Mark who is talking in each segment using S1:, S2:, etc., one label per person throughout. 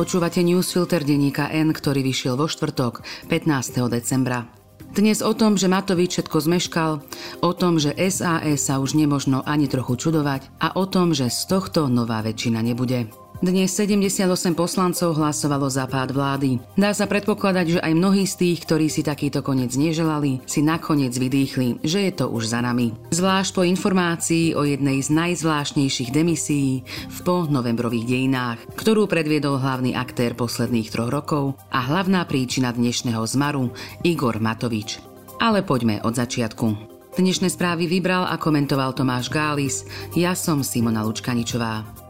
S1: Počúvate newsfilter denníka N, ktorý vyšiel vo štvrtok, 15. decembra. Dnes o tom, že Matovič všetko zmeškal, o tom, že SAS sa už nemožno ani trochu čudovať a o tom, že z tohto nová väčšina nebude. Dnes 78 poslancov hlasovalo za pád vlády. Dá sa predpokladať, že aj mnohí z tých, ktorí si takýto koniec neželali, si nakoniec vydýchli, že je to už za nami. Zvlášť po informácii o jednej z najzvláštnejších demisií v po novembrových dejinách, ktorú predviedol hlavný aktér posledných troch rokov a hlavná príčina dnešného zmaru Igor Matovič. Ale poďme od začiatku. Dnešné správy vybral a komentoval Tomáš Gális, ja som Simona Lučkaničová.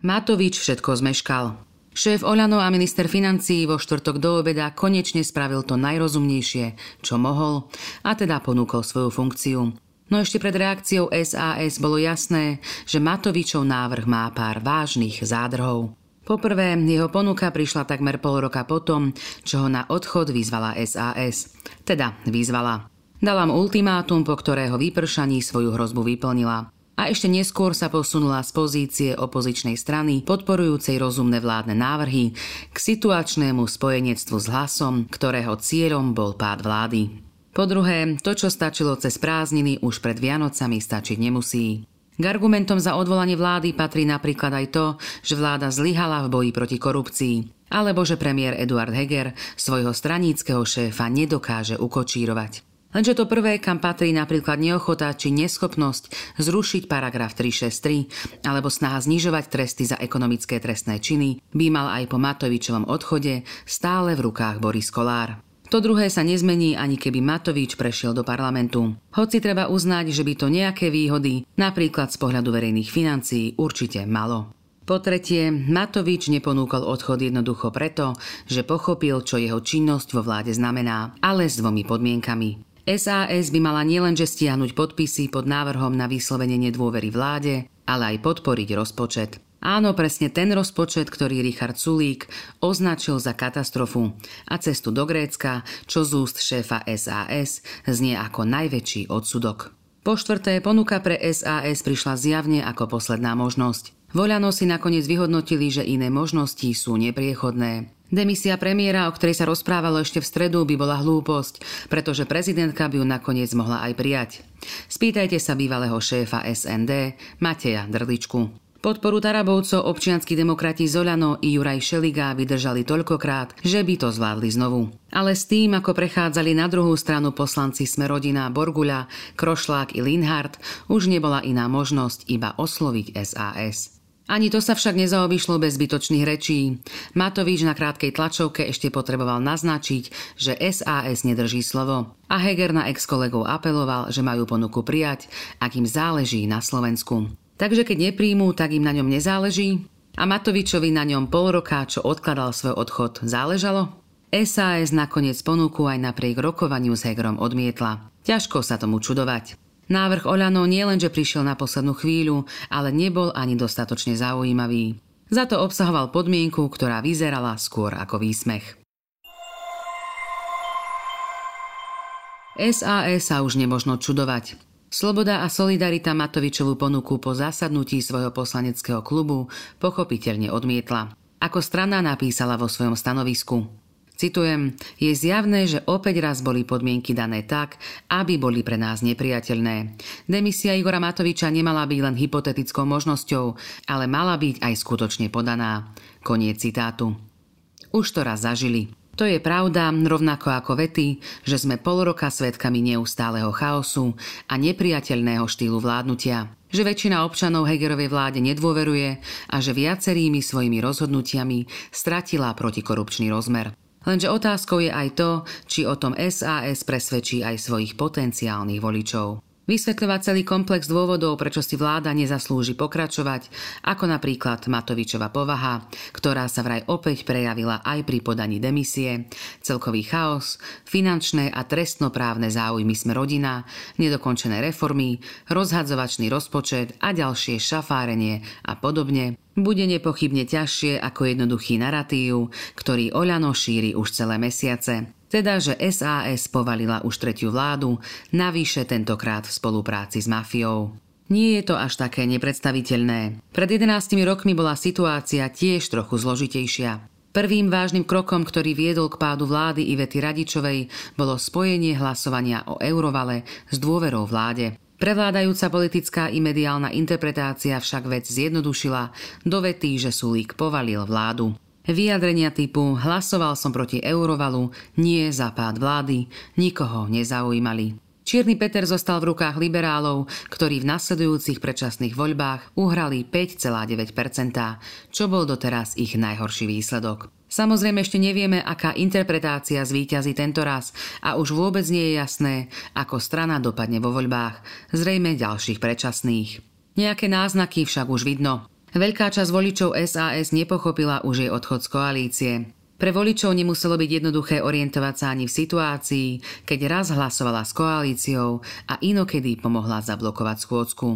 S1: Matovič všetko zmeškal. Šéf Oľano a minister financií vo štvrtok do obeda konečne spravil to najrozumnejšie, čo mohol, a teda ponúkol svoju funkciu. No ešte pred reakciou SAS bolo jasné, že Matovičov návrh má pár vážnych zádrhov. Poprvé, jeho ponuka prišla takmer pol roka potom, čo ho na odchod vyzvala SAS. Teda vyzvala. Dala mu ultimátum, po ktorého vypršaní svoju hrozbu vyplnila a ešte neskôr sa posunula z pozície opozičnej strany podporujúcej rozumné vládne návrhy k situačnému spojenectvu s hlasom, ktorého cieľom bol pád vlády. Po druhé, to, čo stačilo cez prázdniny, už pred Vianocami stačiť nemusí. K argumentom za odvolanie vlády patrí napríklad aj to, že vláda zlyhala v boji proti korupcii, alebo že premiér Eduard Heger svojho straníckého šéfa nedokáže ukočírovať. Lenže to prvé, kam patrí napríklad neochota či neschopnosť zrušiť paragraf 363 alebo snaha znižovať tresty za ekonomické trestné činy, by mal aj po Matovičovom odchode stále v rukách Boris Kolár. To druhé sa nezmení ani keby Matovič prešiel do parlamentu. Hoci treba uznať, že by to nejaké výhody, napríklad z pohľadu verejných financií, určite malo. Po tretie, Matovič neponúkol odchod jednoducho preto, že pochopil, čo jeho činnosť vo vláde znamená, ale s dvomi podmienkami. SAS by mala nielenže stiahnuť podpisy pod návrhom na vyslovenie nedôvery vláde, ale aj podporiť rozpočet. Áno, presne ten rozpočet, ktorý Richard Sulík označil za katastrofu a cestu do Grécka, čo z úst šéfa SAS znie ako najväčší odsudok. Po štvrté, ponuka pre SAS prišla zjavne ako posledná možnosť. Voľano si nakoniec vyhodnotili, že iné možnosti sú nepriechodné. Demisia premiéra, o ktorej sa rozprávalo ešte v stredu, by bola hlúposť, pretože prezidentka by ju nakoniec mohla aj prijať. Spýtajte sa bývalého šéfa SND, Mateja Drličku. Podporu Tarabovcov občianskí demokrati Zolano i Juraj Šeliga vydržali toľkokrát, že by to zvládli znovu. Ale s tým, ako prechádzali na druhú stranu poslanci Smerodina Borguľa, Krošlák i Linhardt, už nebola iná možnosť iba osloviť SAS. Ani to sa však nezaobišlo bez zbytočných rečí. Matovič na krátkej tlačovke ešte potreboval naznačiť, že SAS nedrží slovo. A Heger na ex-kolegov apeloval, že majú ponuku prijať, ak im záleží na Slovensku. Takže keď nepríjmú, tak im na ňom nezáleží? A Matovičovi na ňom pol roka, čo odkladal svoj odchod, záležalo? SAS nakoniec ponuku aj napriek rokovaniu s Hegerom odmietla. Ťažko sa tomu čudovať. Návrh Oľano nielenže prišiel na poslednú chvíľu, ale nebol ani dostatočne zaujímavý. Za to obsahoval podmienku, ktorá vyzerala skôr ako výsmech. SAS sa už nemožno čudovať. Sloboda a solidarita Matovičovú ponuku po zasadnutí svojho poslaneckého klubu pochopiteľne odmietla. Ako strana napísala vo svojom stanovisku. Citujem, je zjavné, že opäť raz boli podmienky dané tak, aby boli pre nás nepriateľné. Demisia Igora Matoviča nemala byť len hypotetickou možnosťou, ale mala byť aj skutočne podaná. Koniec citátu. Už to raz zažili. To je pravda, rovnako ako vety, že sme pol roka svetkami neustáleho chaosu a nepriateľného štýlu vládnutia. Že väčšina občanov Hegerovej vláde nedôveruje a že viacerými svojimi rozhodnutiami stratila protikorupčný rozmer. Lenže otázkou je aj to, či o tom SAS presvedčí aj svojich potenciálnych voličov. Vysvetľovať celý komplex dôvodov, prečo si vláda nezaslúži pokračovať, ako napríklad Matovičova povaha, ktorá sa vraj opäť prejavila aj pri podaní demisie, celkový chaos, finančné a trestnoprávne záujmy sme rodina, nedokončené reformy, rozhadzovačný rozpočet a ďalšie šafárenie a podobne, bude nepochybne ťažšie ako jednoduchý narratív, ktorý Oľano šíri už celé mesiace. Teda, že SAS povalila už tretiu vládu, navyše tentokrát v spolupráci s mafiou. Nie je to až také nepredstaviteľné. Pred 11 rokmi bola situácia tiež trochu zložitejšia. Prvým vážnym krokom, ktorý viedol k pádu vlády Ivety Radičovej, bolo spojenie hlasovania o eurovale s dôverou vláde. Prevládajúca politická i mediálna interpretácia však vec zjednodušila do vety, že Sulík povalil vládu. Vyjadrenia typu hlasoval som proti eurovalu, nie za pád vlády, nikoho nezaujímali. Čierny Peter zostal v rukách liberálov, ktorí v nasledujúcich predčasných voľbách uhrali 5,9%, čo bol doteraz ich najhorší výsledok. Samozrejme ešte nevieme, aká interpretácia zvíťazí tento raz a už vôbec nie je jasné, ako strana dopadne vo voľbách, zrejme ďalších predčasných. Nejaké náznaky však už vidno. Veľká časť voličov SAS nepochopila už jej odchod z koalície. Pre voličov nemuselo byť jednoduché orientovať sa ani v situácii, keď raz hlasovala s koalíciou a inokedy pomohla zablokovať schôdzku.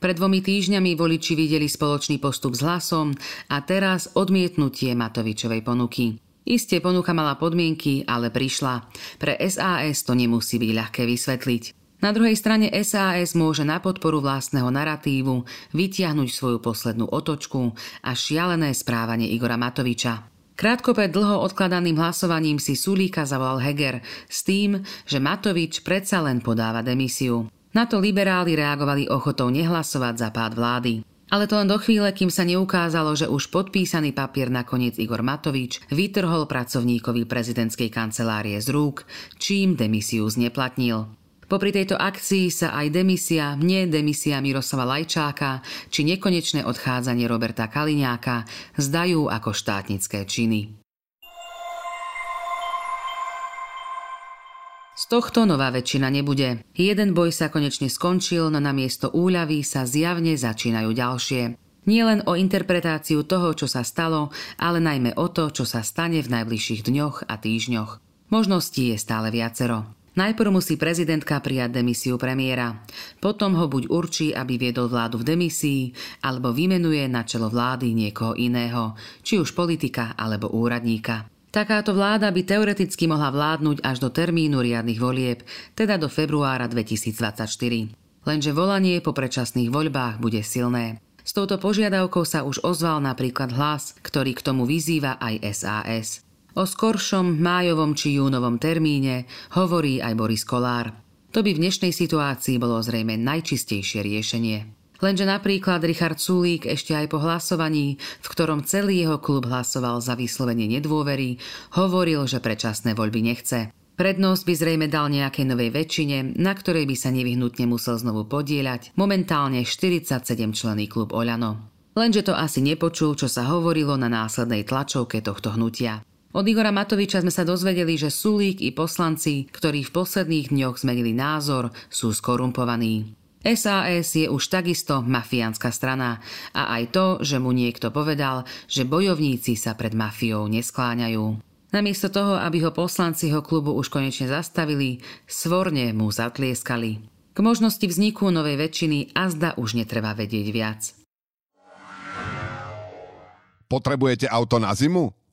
S1: Pred dvomi týždňami voliči videli spoločný postup s hlasom a teraz odmietnutie Matovičovej ponuky. Isté ponuka mala podmienky, ale prišla. Pre SAS to nemusí byť ľahké vysvetliť. Na druhej strane SAS môže na podporu vlastného naratívu vytiahnuť svoju poslednú otočku a šialené správanie Igora Matoviča. Krátko pred dlho odkladaným hlasovaním si Sulíka zavolal Heger s tým, že Matovič predsa len podáva demisiu. Na to liberáli reagovali ochotou nehlasovať za pád vlády. Ale to len do chvíle, kým sa neukázalo, že už podpísaný papier nakoniec Igor Matovič vytrhol pracovníkovi prezidentskej kancelárie z rúk, čím demisiu zneplatnil. Popri tejto akcii sa aj demisia, mne demisia Miroslava Lajčáka či nekonečné odchádzanie Roberta Kaliňáka zdajú ako štátnické činy. Z tohto nová väčšina nebude. Jeden boj sa konečne skončil, no na miesto úľavy sa zjavne začínajú ďalšie. Nie len o interpretáciu toho, čo sa stalo, ale najmä o to, čo sa stane v najbližších dňoch a týždňoch. Možností je stále viacero. Najprv musí prezidentka prijať demisiu premiéra. Potom ho buď určí, aby viedol vládu v demisii, alebo vymenuje na čelo vlády niekoho iného, či už politika alebo úradníka. Takáto vláda by teoreticky mohla vládnuť až do termínu riadnych volieb, teda do februára 2024. Lenže volanie po predčasných voľbách bude silné. S touto požiadavkou sa už ozval napríklad hlas, ktorý k tomu vyzýva aj SAS. O skoršom májovom či júnovom termíne hovorí aj Boris Kolár. To by v dnešnej situácii bolo zrejme najčistejšie riešenie. Lenže napríklad Richard Sulík ešte aj po hlasovaní, v ktorom celý jeho klub hlasoval za vyslovenie nedôvery, hovoril, že predčasné voľby nechce. Prednosť by zrejme dal nejakej novej väčšine, na ktorej by sa nevyhnutne musel znovu podieľať momentálne 47 člený klub Oľano. Lenže to asi nepočul, čo sa hovorilo na následnej tlačovke tohto hnutia. Od Igora Matoviča sme sa dozvedeli, že Sulík i poslanci, ktorí v posledných dňoch zmenili názor, sú skorumpovaní. SAS je už takisto mafiánska strana a aj to, že mu niekto povedal, že bojovníci sa pred mafiou neskláňajú. Namiesto toho, aby ho poslanci ho klubu už konečne zastavili, svorne mu zatlieskali. K možnosti vzniku novej väčšiny azda už netreba vedieť viac.
S2: Potrebujete auto na zimu?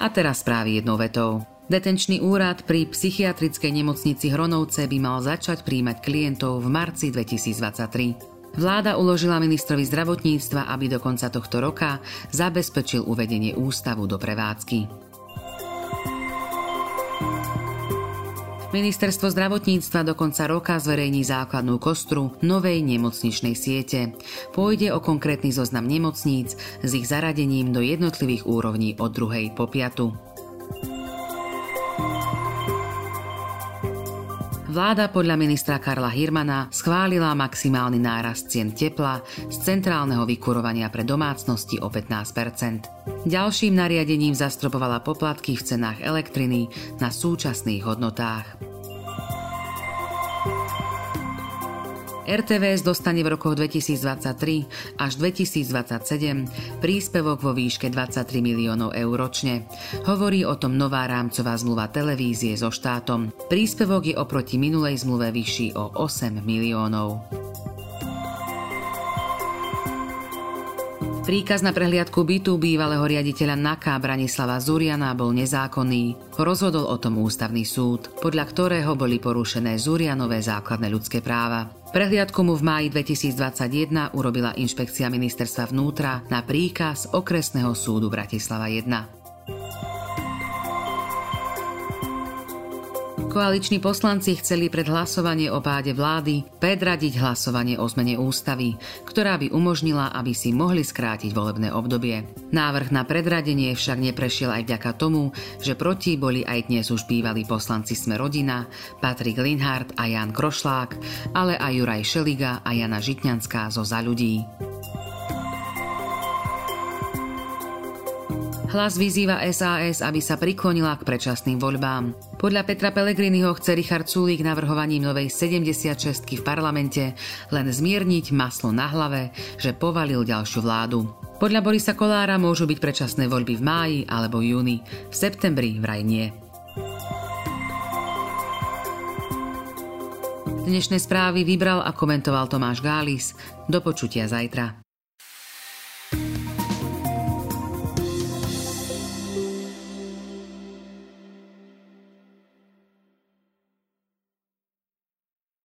S1: A teraz správy jednou vetou. Detenčný úrad pri psychiatrickej nemocnici Hronovce by mal začať príjmať klientov v marci 2023. Vláda uložila ministrovi zdravotníctva, aby do konca tohto roka zabezpečil uvedenie ústavu do prevádzky. Ministerstvo zdravotníctva do konca roka zverejní základnú kostru novej nemocničnej siete. Pôjde o konkrétny zoznam nemocníc s ich zaradením do jednotlivých úrovní od druhej po piatu. Vláda podľa ministra Karla Hirmana schválila maximálny nárast cien tepla z centrálneho vykurovania pre domácnosti o 15% Ďalším nariadením zastropovala poplatky v cenách elektriny na súčasných hodnotách. RTVS dostane v rokoch 2023 až 2027 príspevok vo výške 23 miliónov eur ročne. Hovorí o tom nová rámcová zmluva televízie so štátom. Príspevok je oproti minulej zmluve vyšší o 8 miliónov. Príkaz na prehliadku bytu bývalého riaditeľa NAKA Branislava Zuriana bol nezákonný. Rozhodol o tom ústavný súd, podľa ktorého boli porušené Zurianové základné ľudské práva. Prehliadku mu v máji 2021 urobila inšpekcia ministerstva vnútra na príkaz okresného súdu Bratislava 1. Koaliční poslanci chceli pred hlasovanie o páde vlády predradiť hlasovanie o zmene ústavy, ktorá by umožnila, aby si mohli skrátiť volebné obdobie. Návrh na predradenie však neprešiel aj vďaka tomu, že proti boli aj dnes už bývalí poslanci Sme rodina, Patrik Linhardt a Jan Krošlák, ale aj Juraj Šeliga a Jana Žitňanská zo Za ľudí. Hlas vyzýva SAS, aby sa priklonila k predčasným voľbám. Podľa Petra Pelegriniho chce Richard Sulík navrhovaním novej 76 v parlamente len zmierniť maslo na hlave, že povalil ďalšiu vládu. Podľa Borisa Kolára môžu byť predčasné voľby v máji alebo júni, v septembri vraj nie. Dnešné správy vybral a komentoval Tomáš Gális. Do počutia zajtra.